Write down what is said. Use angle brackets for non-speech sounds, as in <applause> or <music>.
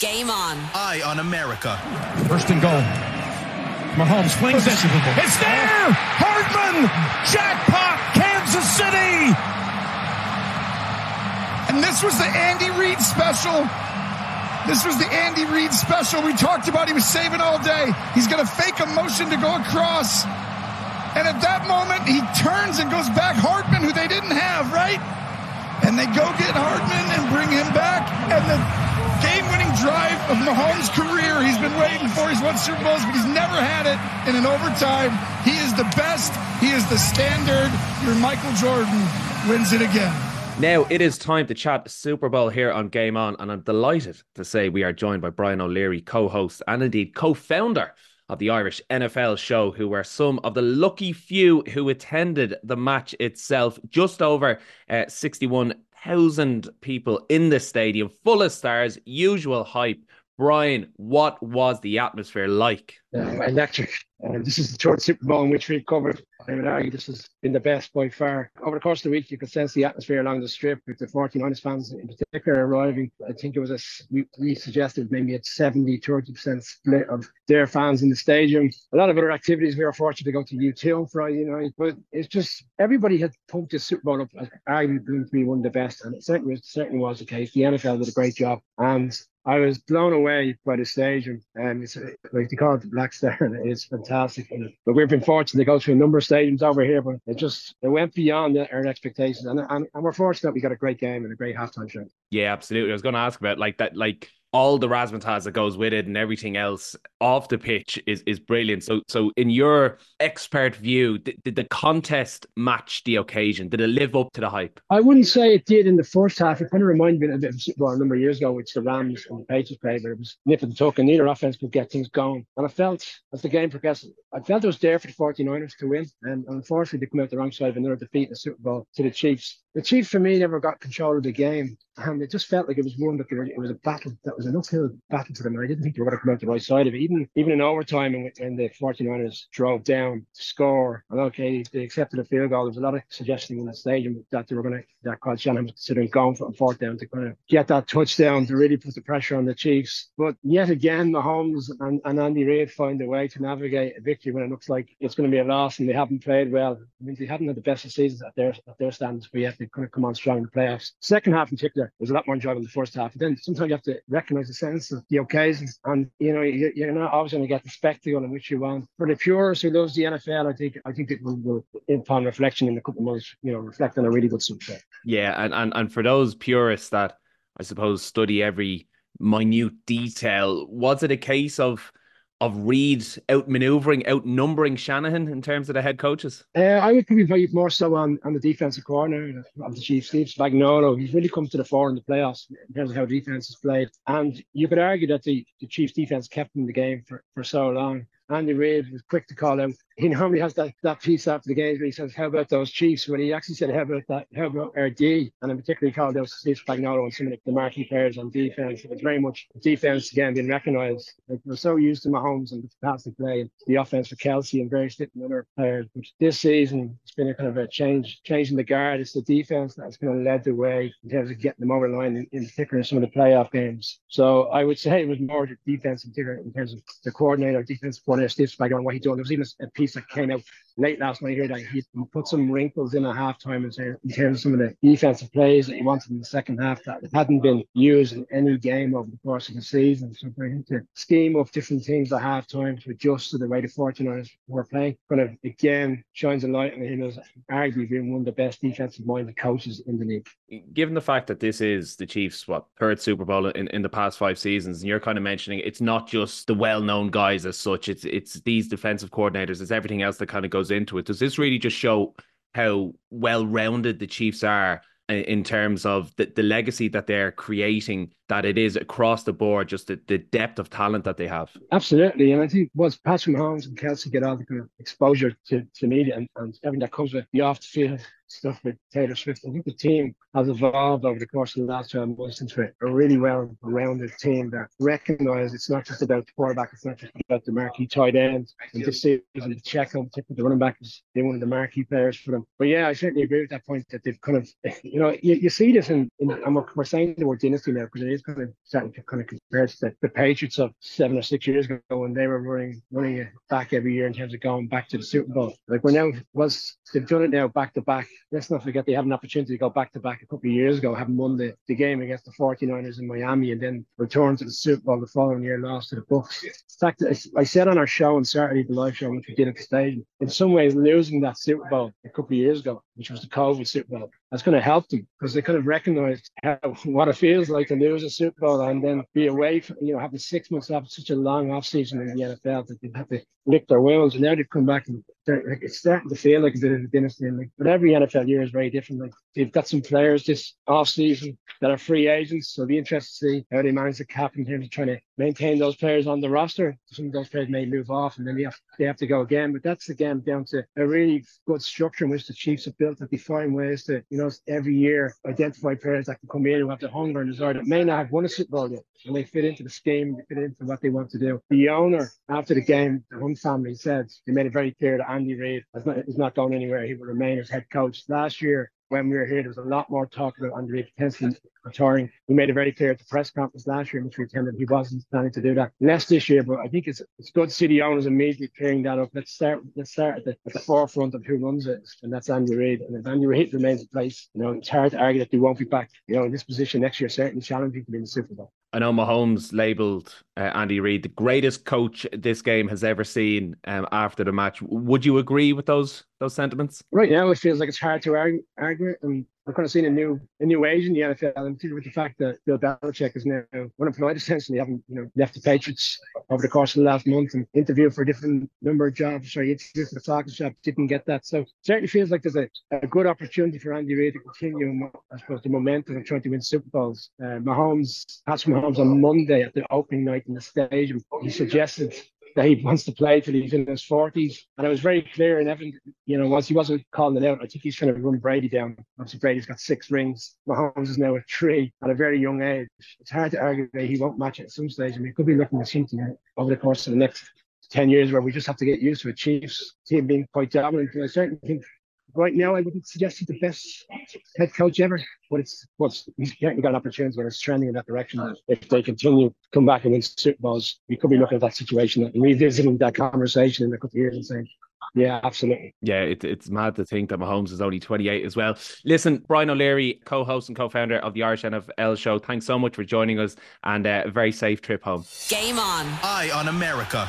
Game on. Eye on America. First and goal. Mahomes flings it. It's there! Hardman! Jackpot! Kansas City! And this was the Andy Reid special. This was the Andy Reid special we talked about. He was saving all day. He's going to fake a motion to go across. And at that moment, he turns and goes back Hardman, who they didn't have, right? And they go get Hardman and bring him back. And the game-winning drive of Mahomes' career. He's been waiting for. He's won Super Bowls, but he's never had it in an overtime. He is the best. He is the standard. Your Michael Jordan wins it again. Now it is time to chat Super Bowl here on Game On, and I'm delighted to say we are joined by Brian O'Leary, co-host and indeed co-founder of the Irish NFL show, who were some of the lucky few who attended the match itself. Just over uh, 61,000 people in the stadium, full of stars, usual hype. Brian, what was the atmosphere like? Uh, electric. Uh, this is the third Super Bowl in which we've covered. I would argue this has been the best by far. Over the course of the week, you could sense the atmosphere along the strip with the 49ers fans in particular arriving. I think it was a, we, we suggested maybe a 70 30% split of their fans in the stadium. A lot of other activities. We were fortunate to go to U2 on Friday night, but it's just everybody had pumped this Super Bowl up as arguably to be one of the best, and it certainly was, certainly was the case. The NFL did a great job, and I was blown away by the stadium. And it's like they call it the Black Star, it's fantastic. But we've been fortunate to go to a number of stadiums over here, but it just it went beyond our expectations. And, and, and we're fortunate we got a great game and a great halftime show. Yeah, absolutely. I was going to ask about like that, like all the razzmatazz that goes with it and everything else off the pitch is is brilliant. So so in your expert view, did, did, the contest match the occasion? Did it live up to the hype? I wouldn't say it did in the first half. It kind of reminded me a of Super Bowl a number of years ago, which the Rams and the Patriots played, but it was nip and tuck and neither offense could get things going. And I felt as the game progressed, I felt it was there for the 49ers to win. And unfortunately, they come out the wrong side of another defeat in the Super Bowl to the Chiefs. The Chiefs, for me, never got control of the game. And it just felt like it was one that it was a battle that was an uphill battle for them. And I didn't think they were going to come out the right side of it. Even even in overtime, when, when the 49ers drove down to score, and okay, they accepted a field goal. There was a lot of suggesting in the stadium that they were going to, that Kyle Shanahan was considering going for a fourth down to kind of get that touchdown to really put the pressure on the Chiefs. But yet again, Mahomes and, and Andy Reid find a way to navigate a victory when it looks like it's going to be a loss and they haven't played well. I mean, they haven't had the best of seasons at their at their standards, but yet they kind of come on strong in the playoffs. Second half in particular was a lot more enjoyable the first half. And then sometimes you have to recognise the sense of the occasion, and you know you, you're not always going to get the spectacle in which you want. For the purists who loves the NFL, I think I think it will, will upon reflection in a couple of months, you know, reflect on a really good Super Yeah, and, and and for those purists that I suppose study every minute detail, was it a case of of Reid outmaneuvering, outnumbering Shanahan in terms of the head coaches? Uh, I would probably more so on, on the defensive corner of the Chiefs. Steve Spagnuolo, he's really come to the fore in the playoffs in terms of how defense is played. And you could argue that the, the Chiefs defense kept him in the game for, for so long. Andy Reid was quick to call him. he normally has that, that piece after the games where he says, How about those Chiefs? When he actually said, How about that? How about our D? And in particular, called out Steve Spagnuolo and some of the marquee players on defense. It was very much defense again being recognised. Like we're so used to Mahomes and the passing play and the offense for Kelce and various different other players. But this season, it's been a kind of a change, changing the guard. It's the defense that's kind of led the way in terms of getting them over the line, in, in particular in some of the playoff games. So I would say it was more the defense in particular in terms of the coordinator, defensive coordinator, Steve Spagnuolo, what he done. There was even a piece that came out late last night here that he put some wrinkles in at halftime in terms of some of the defensive plays that he wanted in the second half that hadn't been used in any game over the course of the season. So for him to scheme up different things at halftime to adjust to the way the 49ers were playing, kind of again shines a light on him as arguably being one of the best defensive minded coaches in the league. Given the fact that this is the Chiefs' what third Super Bowl in, in the past five seasons, and you're kind of mentioning it's not just the well known guys as such, it's it's these defensive coordinators, it's everything else that kind of goes into it. Does this really just show how well rounded the Chiefs are in terms of the, the legacy that they're creating, that it is across the board, just the, the depth of talent that they have? Absolutely. And I think once Patrick Mahomes and Kelce get all the kind of exposure to, to media and, and everything that comes with the off the field stuff with Taylor Swift. I think the team has evolved over the course of the last 12 months into a really well rounded team that recognise it's not just about the quarterback, it's not just about the marquee tight end. And this season, Pacheco the running back is one of the marquee players for them. But yeah, I certainly agree with that point that they've kind of, <laughs> you know, you, you see this in, in and we're, we're saying the word dynasty now because it is kind of starting to kind of compare to the, the Patriots of seven or six years ago when they were running running it back every year in terms of going back to the Super Bowl. Like we're now was they've done it now back to back. Let's not forget they had an opportunity to go back to back a couple of years ago, having won the, the game against the 49ers in Miami and then return to the Super Bowl the following year, lost to the Bucs. In fact, I said on our show on Saturday, the live show, which we did at the stadium, in some ways losing that Super Bowl a couple of years ago, which was the COVID Super Bowl, that's going to help them because they could have recognized how, what it feels like to lose a Super Bowl and then be away from, you know, having six months off such a long off season in the NFL that they have to lick their wounds. And now they've come back and like, it's starting to feel like a bit of a dynasty. Like, but every NFL year is very different. Like they've got some players this off season that are free agents. So it'll be interesting to see how they manage the cap in terms of trying to maintain those players on the roster. Some of those players may move off and then they have, they have to go again. But that's again down to a really good structure in which the Chiefs have built that they find ways to, you know, every year identify players that can come in who have the hunger and desire that may not have won a Super Bowl yet. And they fit into the scheme, they fit into what they want to do. The owner, after the game, the Hunt family said they made it very clear that Andy Reid is not, is not going anywhere. He will remain as head coach. Last year, when we were here, there was a lot more talk about Andy Reid potentially retiring. We made it very clear at the press conference last year, which we attended, he wasn't planning to do that. Less this year, but I think it's it's good city owners immediately clearing that up. Let's start let's start at the, at the forefront of who runs it, and that's Andy Reid. And if Andy Reid remains in place, you know, it's hard to argue that they won't be back, you know, in this position next year, certainly challenging to be in the Super Bowl. I know Mahomes labelled uh, Andy Reid the greatest coach this game has ever seen um, after the match. Would you agree with those those sentiments? Right now, it feels like it's hard to argue, argue and we're kind of seeing a new a new age in the NFL, and with the fact that Bill Belichick is now unemployed essentially, having you know left the Patriots over the course of the last month and interviewed for a different number of jobs. Sorry, interviewed for the Falcons job, didn't get that. So certainly feels like there's a, a good opportunity for Andy Reid to continue, I suppose, the momentum of trying to win Super Bowls. Uh, Mahomes, Patrick Mahomes on Monday at the opening night in the stadium, he suggested that he wants to play till he's in his forties. And it was very clear and evident, you know, once he wasn't calling it out, I think he's trying to run Brady down. Obviously, Brady's got six rings. Mahomes is now at three at a very young age. It's hard to argue that he won't match at some stage. I mean, could be looking at something over the course of the next 10 years where we just have to get used to a Chiefs team being quite dominant. And I certainly think right now, I wouldn't suggest he's the best head coach ever, but it's what's he's certainly got opportunities where it's trending in that direction. If they continue to come back and win Super Bowls, we could be looking at that situation and revisiting that conversation in a couple of years and saying, yeah, absolutely. Yeah, it, it's mad to think that Mahomes is only 28 as well. Listen, Brian O'Leary, co host and co founder of the Irish NFL show, thanks so much for joining us and uh, a very safe trip home. Game on. Eye on America.